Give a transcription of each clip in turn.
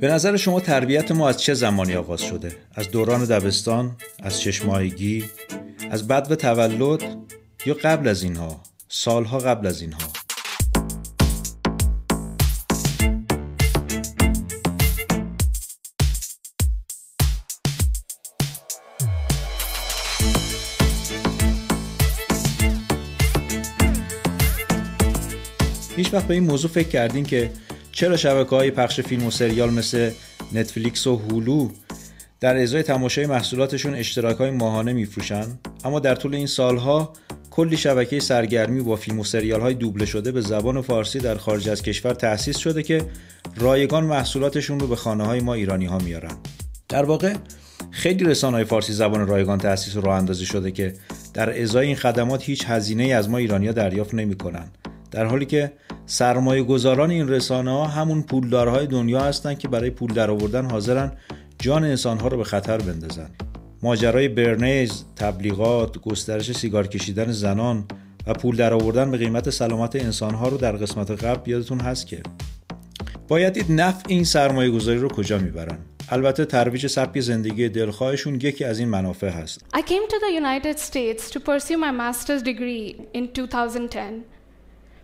به نظر شما تربیت ما از چه زمانی آغاز شده؟ از دوران دبستان؟ از چشمایگی؟ از بد و تولد؟ یا قبل از اینها؟ سالها قبل از اینها؟ وقت به این موضوع فکر کردین که چرا شبکه های پخش فیلم و سریال مثل نتفلیکس و هولو در ازای تماشای محصولاتشون اشتراک های ماهانه میفروشن؟ اما در طول این سالها کلی شبکه سرگرمی با فیلم و سریال های دوبله شده به زبان فارسی در خارج از کشور تأسیس شده که رایگان محصولاتشون رو به خانه های ما ایرانی ها میارن. در واقع خیلی رسانه های فارسی زبان رایگان تأسیس و راه اندازی شده که در ازای این خدمات هیچ هزینه ای از ما ایرانیا دریافت نمی‌کنن. در حالی که سرمایه گذاران این رسانه ها همون پولدارهای دنیا هستند که برای پول درآوردن حاضرن جان انسانها رو به خطر بندازن. ماجرای برنیز، تبلیغات، گسترش سیگار کشیدن زنان و پول درآوردن به قیمت سلامت انسانها رو در قسمت قبل یادتون هست که باید دید نفع این سرمایه گذاری رو کجا می‌برن. البته ترویج سبک زندگی دلخواهشون یکی از این منافع هست. I came to the United States to pursue my master's degree in 2010.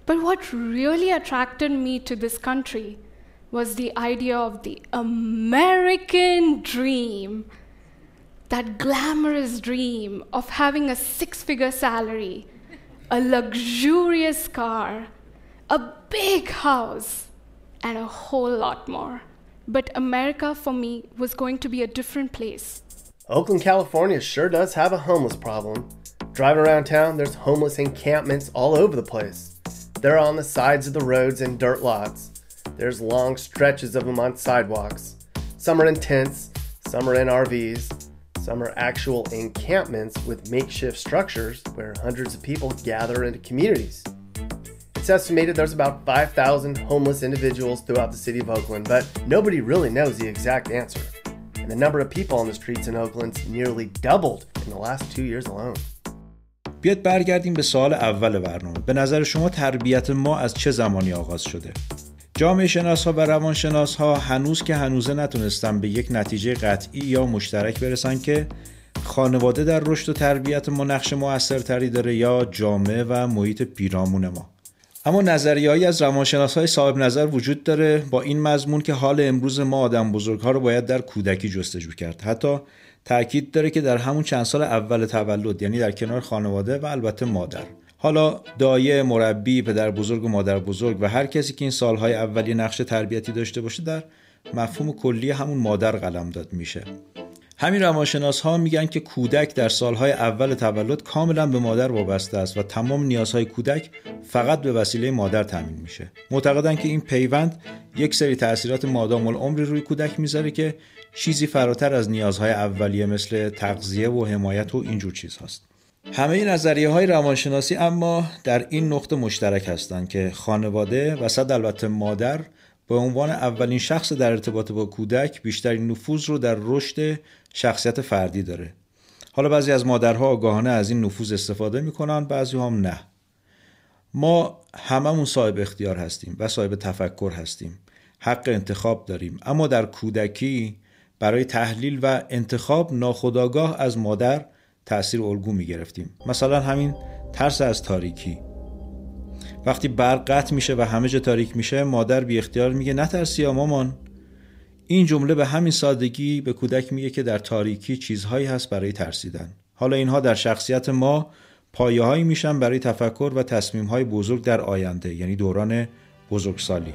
But what really attracted me to this country was the idea of the American dream. That glamorous dream of having a six figure salary, a luxurious car, a big house, and a whole lot more. But America for me was going to be a different place. Oakland, California sure does have a homeless problem. Driving around town, there's homeless encampments all over the place. They're on the sides of the roads and dirt lots. There's long stretches of them on sidewalks. Some are in tents, some are in RVs, some are actual encampments with makeshift structures where hundreds of people gather into communities. It's estimated there's about 5,000 homeless individuals throughout the city of Oakland, but nobody really knows the exact answer. And the number of people on the streets in Oakland's nearly doubled in the last two years alone. بیاد برگردیم به سوال اول برنامه. به نظر شما تربیت ما از چه زمانی آغاز شده؟ جامعه شناس ها و روانشناس ها هنوز که هنوزه نتونستن به یک نتیجه قطعی یا مشترک برسن که خانواده در رشد و تربیت ما نقش موثرتری داره یا جامعه و محیط پیرامون ما. اما نظریهایی از روانشناس های صاحب نظر وجود داره با این مضمون که حال امروز ما آدم بزرگ ها رو باید در کودکی جستجو کرد. حتی تاکید داره که در همون چند سال اول تولد یعنی در کنار خانواده و البته مادر. حالا دایه مربی پدر بزرگ و مادر بزرگ و هر کسی که این سالهای اولی نقش تربیتی داشته باشه در مفهوم کلی همون مادر قلم داد میشه. همین روانشناس ها میگن که کودک در سالهای اول تولد کاملا به مادر وابسته است و تمام نیازهای کودک فقط به وسیله مادر تامین میشه. معتقدن که این پیوند یک سری تاثیرات مادام العمری روی کودک می‌ذاره که چیزی فراتر از نیازهای اولیه مثل تغذیه و حمایت و اینجور چیز هست. همه نظریه های روانشناسی اما در این نقطه مشترک هستند که خانواده و صد البته مادر به عنوان اولین شخص در ارتباط با کودک بیشترین نفوذ رو در رشد شخصیت فردی داره. حالا بعضی از مادرها آگاهانه از این نفوذ استفاده می‌کنن بعضی هم نه. ما هممون صاحب اختیار هستیم و صاحب تفکر هستیم. حق انتخاب داریم. اما در کودکی برای تحلیل و انتخاب ناخودآگاه از مادر تاثیر الگو می گرفتیم مثلا همین ترس از تاریکی. وقتی برق قطع میشه و همه جا تاریک میشه مادر بی اختیار میگه نترسی یا مامان. این جمله به همین سادگی به کودک میگه که در تاریکی چیزهایی هست برای ترسیدن. حالا اینها در شخصیت ما پایه هایی میشن برای تفکر و تصمیم های بزرگ در آینده یعنی دوران بزرگسالی.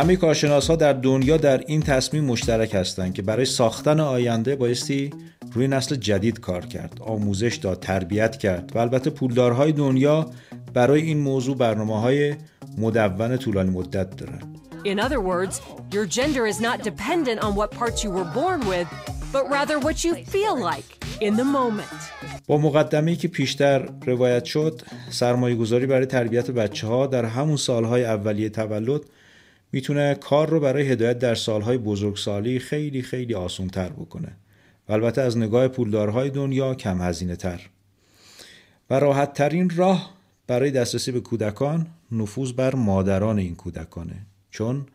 همه کارشناس ها در دنیا در این تصمیم مشترک هستند که برای ساختن آینده بایستی روی نسل جدید کار کرد آموزش داد تربیت کرد و البته پولدارهای دنیا برای این موضوع برنامه های مدون طولانی مدت دارن In other words, your gender is not dependent on what parts you were born with, but rather what you feel like in the moment. با مقدمه که پیشتر روایت شد سرمایه گذاری برای تربیت بچه ها در همون سالهای اولیه تولد می‌تونه کار رو برای هدایت در سالهای بزرگسالی خیلی خیلی آسون تر بکنه. و البته از نگاه پولدارهای دنیا کم هزینه تر و راحت ترین راه برای دسترسی به کودکان نفوذ بر مادران این کودکانه. چون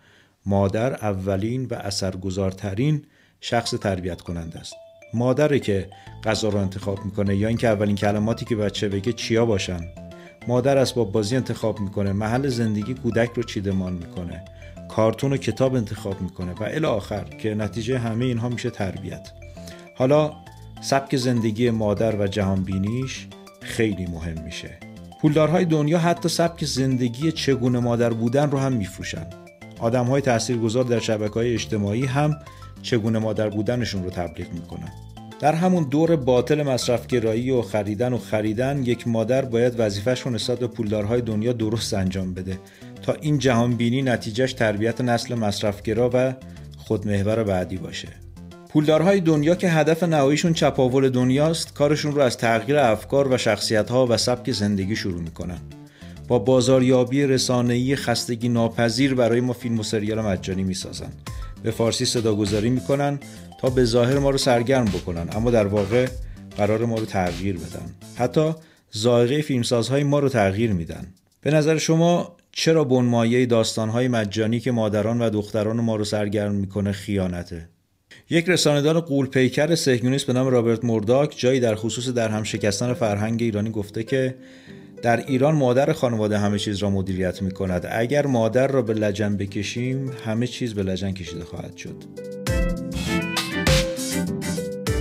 مادر اولین و اثرگذارترین شخص تربیت کننده است. مادره که غذا رو انتخاب می‌کنه یا اینکه اولین کلماتی که بچه بگه چیا باشن؟ مادر اسباب بازی انتخاب می‌کنه محل زندگی کودک رو چیدمان می‌کنه کارتون و کتاب انتخاب می‌کنه و الی آخر که نتیجه همه اینها میشه تربیت. حالا سبک زندگی مادر و جهانبینیش خیلی مهم میشه. پولدارهای دنیا حتی سبک زندگی چگونه مادر بودن رو هم میفروشن. آدم های تاثیرگذار در شبکه های اجتماعی هم چگونه مادر بودنشون رو تبلیغ می‌کنن. در همون دور باطل مصرفگرایی و خریدن و خریدن یک مادر باید وظیفش رو نسبت به پولدارهای دنیا درست انجام بده. تا این جهانبینی نتیجهش تربیت نسل مصرفگرا و خودمحور بعدی باشه. پولدارهای دنیا که هدف نهاییشون چپاول دنیاست کارشون رو از تغییر افکار و شخصیتها و سبک زندگی شروع می‌کنن. با بازاریابی رسانه‌ای خستگی ناپذیر برای ما فیلم و سریال مجانی می‌سازن. به فارسی صداگذاری می‌کنن تا به ظاهر ما رو سرگرم بکنن اما در واقع قرار ما رو تغییر بدن. حتی ذائقه فیلمسازهای ما رو تغییر میدن. به نظر شما چرا بنمایه داستانهای مجانی که مادران و دختران ما رو سرگرم می‌کنه خیانته؟ یک رسانهدار قول پیکر سهیونیست به نام رابرت مورداک جایی در خصوص در هم شکستن فرهنگ ایرانی گفته که در ایران مادر خانواده همه چیز را مدیریت می کند اگر مادر را به لجن بکشیم همه چیز به لجن کشیده خواهد شد.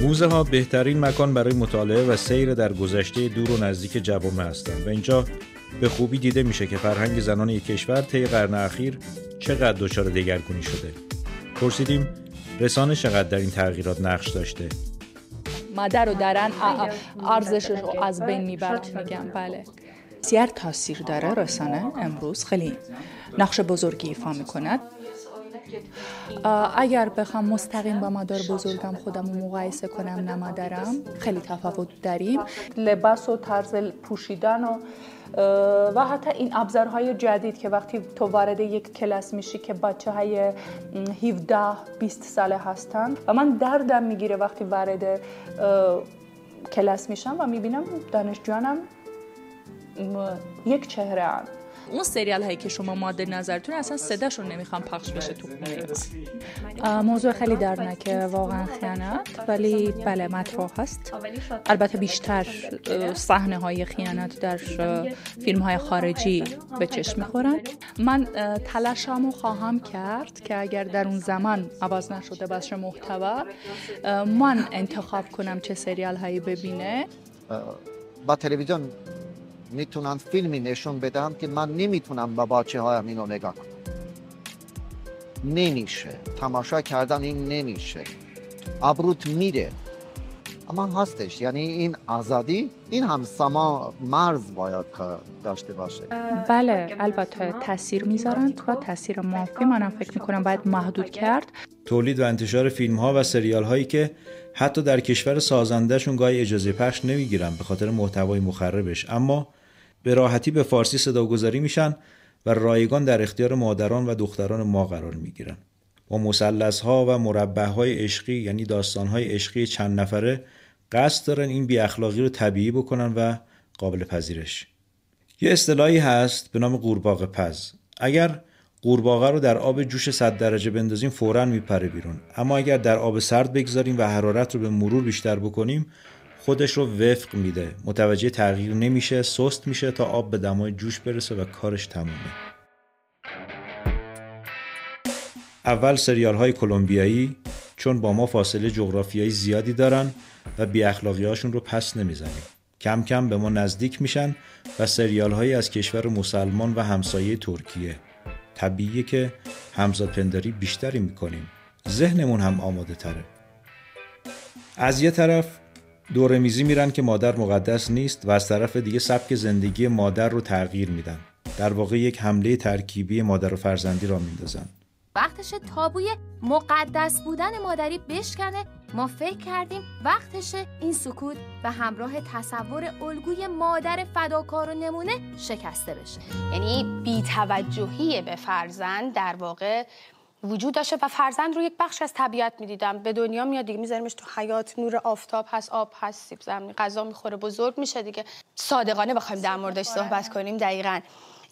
موزه ها بهترین مکان برای مطالعه و سیر در گذشته دور و نزدیک جوامع هستند و اینجا به خوبی دیده میشه که فرهنگ زنان یک کشور طی قرن اخیر چقدر دچار دگرگونی شده. پرسیدیم رسانه چقدر در این تغییرات نقش داشته؟ مادر و درن ارزشش رو از بین می‌برد میگم. بله. بسیار تاثیر داره رسانه امروز. خیلی نقش بزرگی ایفا می‌کند. اگر بخوام مستقیم با مادر بزرگم خودم مقایسه کنم نه مادرم خیلی تفاوت داریم. لباس و طرز پوشیدن و و حتی این ابزارهای جدید که وقتی تو وارد یک کلاس میشی که بچه های 17 20 ساله هستن و من دردم می‌گیره وقتی وارد کلاس میشم و می‌بینم دانشجوانم یک چهره هم. اون سریال هایی که شما ماده نظرتون اصلا صداشون نمی‌خوام پخش بشه تو موضوع خیلی دردناکه واقعا خیانت ولی بله مطرح هست. البته بیشتر صحنه های خیانت در فیلم های خارجی به چشم می‌خورن. من تلاشمو خواهم کرد که اگر در اون زمان عوض نشده باشه محتوا من انتخاب کنم چه سریال هایی ببینه با تلویزیون می‌تونن فیلمی نشون بدم که من نمی‌تونم با باچه هایم اینو نگاه کنم. نمیشه. تماشا کردن این نمیشه. ابروت میره. اما هستش. یعنی این آزادی این هم سما مرز باید داشته باشه. بله البته تاثیر می‌ذارن و تاثیر منفی منم فکر می‌کنم باید محدود کرد. تولید و انتشار فیلم ها و سریال هایی که حتی در کشور سازندهشون گاهی اجازه پخش نمی‌گیرن به خاطر محتوای مخربش. اما به راحتی به فارسی صداگذاری میشن و رایگان در اختیار مادران و دختران ما قرار می‌گیرن. با مسلس ها و مربع های عشقی یعنی داستان های عشقی چند نفره قصد دارن این بی اخلاقی رو طبیعی بکنن و قابل پذیرش. یه اصطلاحی هست به نام قورباغه پز. اگر قورباغه رو در آب جوش 100 درجه بندازیم فورا میپره بیرون. اما اگر در آب سرد بگذاریم و حرارت رو به مرور بیشتر بکنیم خودش رو وفق میده. متوجه تغییر نمیشه سست میشه تا آب به دمای جوش برسه و کارش تمومه. اول سریال های کلمبیایی چون با ما فاصله جغرافیایی زیادی دارن و بی اخلاقی هاشون رو پس نمی‌زنیم. کم کم به ما نزدیک میشن و سریال هایی از کشور مسلمان و همسایه ترکیه. طبیعیه که همزاد پنداری بیشتری می‌کنیم. ذهنمون هم آماده تره. از یه طرف دور میزی میرن که مادر مقدس نیست و از طرف دیگه سبک زندگی مادر رو تغییر میدن. در واقع یک حمله ترکیبی مادر و فرزندی را میندازن. وقتش تابوی مقدس بودن مادری بشکنه ما فکر کردیم وقتش این سکوت و همراه تصور الگوی مادر فداکار و نمونه شکسته بشه. یعنی بیتوجهی به فرزند در واقع وجود داشته و فرزند رو یک بخش از طبیعت می‌دیدم. به دنیا میاد دیگه میذاریمش تو حیات نور آفتاب هست آب هست سیب زمینی غذا می‌خوره بزرگ میشه دیگه. صادقانه بخوایم در موردش صحبت کنیم دقیقا.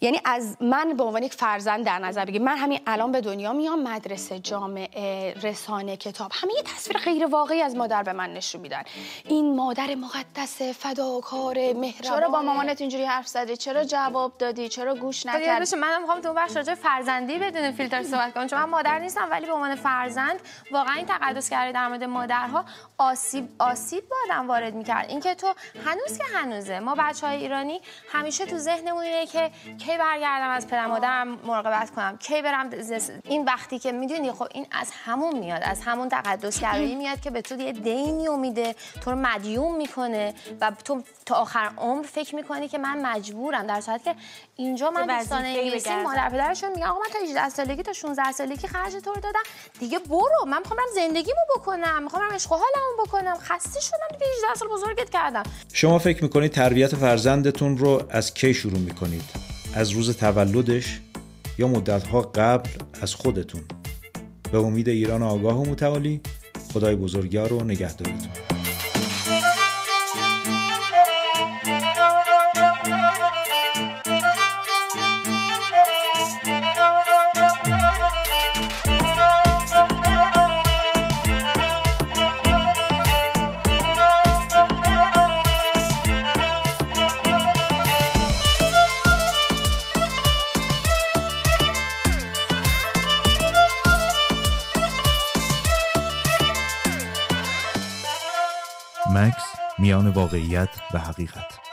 یعنی از من به عنوان یک فرزند در نظر بگیر. من همین الان به دنیا میام مدرسه جامعه رسانه کتاب همه یه تصویر غیر واقعی از مادر به من نشون میدن. این مادر مقدس فداکار مهربان. چرا با مامانت اینجوری حرف زدی؟ چرا جواب دادی؟ چرا گوش نکردی؟ منم می‌خوام تو بخش راجع فرزندی بدون فیلتر صحبت کنم. چون من مادر نیستم ولی به عنوان فرزند واقعا این تقدس کردی در مورد مادرها آسیب آسیب با آدم وارد می‌کرد. اینکه تو هنوز که هنوزه ما بچه های ایرانی همیشه تو ذهنمون اینه که کی برگردم از پدر مادرم مراقبت کنم؟ کی برم این وقتی که می‌دونی خب این از همون میاد از همون تقدس گرایی میاد که به تو یه دینی میده تو رو مدیون می‌کنه و تو تا آخر عمر فکر می‌کنی که من مجبورم. در صورتی که اینجا من دوستان انگلیسی مادر پدرشون میگن آقا من تا 18 سالگی تا 16 سالگی خرج تو رو دادم. دیگه برو من می‌خوام زندگیمو بکنم می‌خوام عشق و حالمو بکنم. خسته شدم دیگه 18 سال بزرگت کردم. شما فکر می‌کنید تربیت فرزندتون رو از کی شروع می‌کنید؟ از روز تولدش یا مدتها قبل از خودتون. به امید ایران آگاه و متعالی خدای بزرگیار و نگهدارتون میان واقعیت و حقیقت.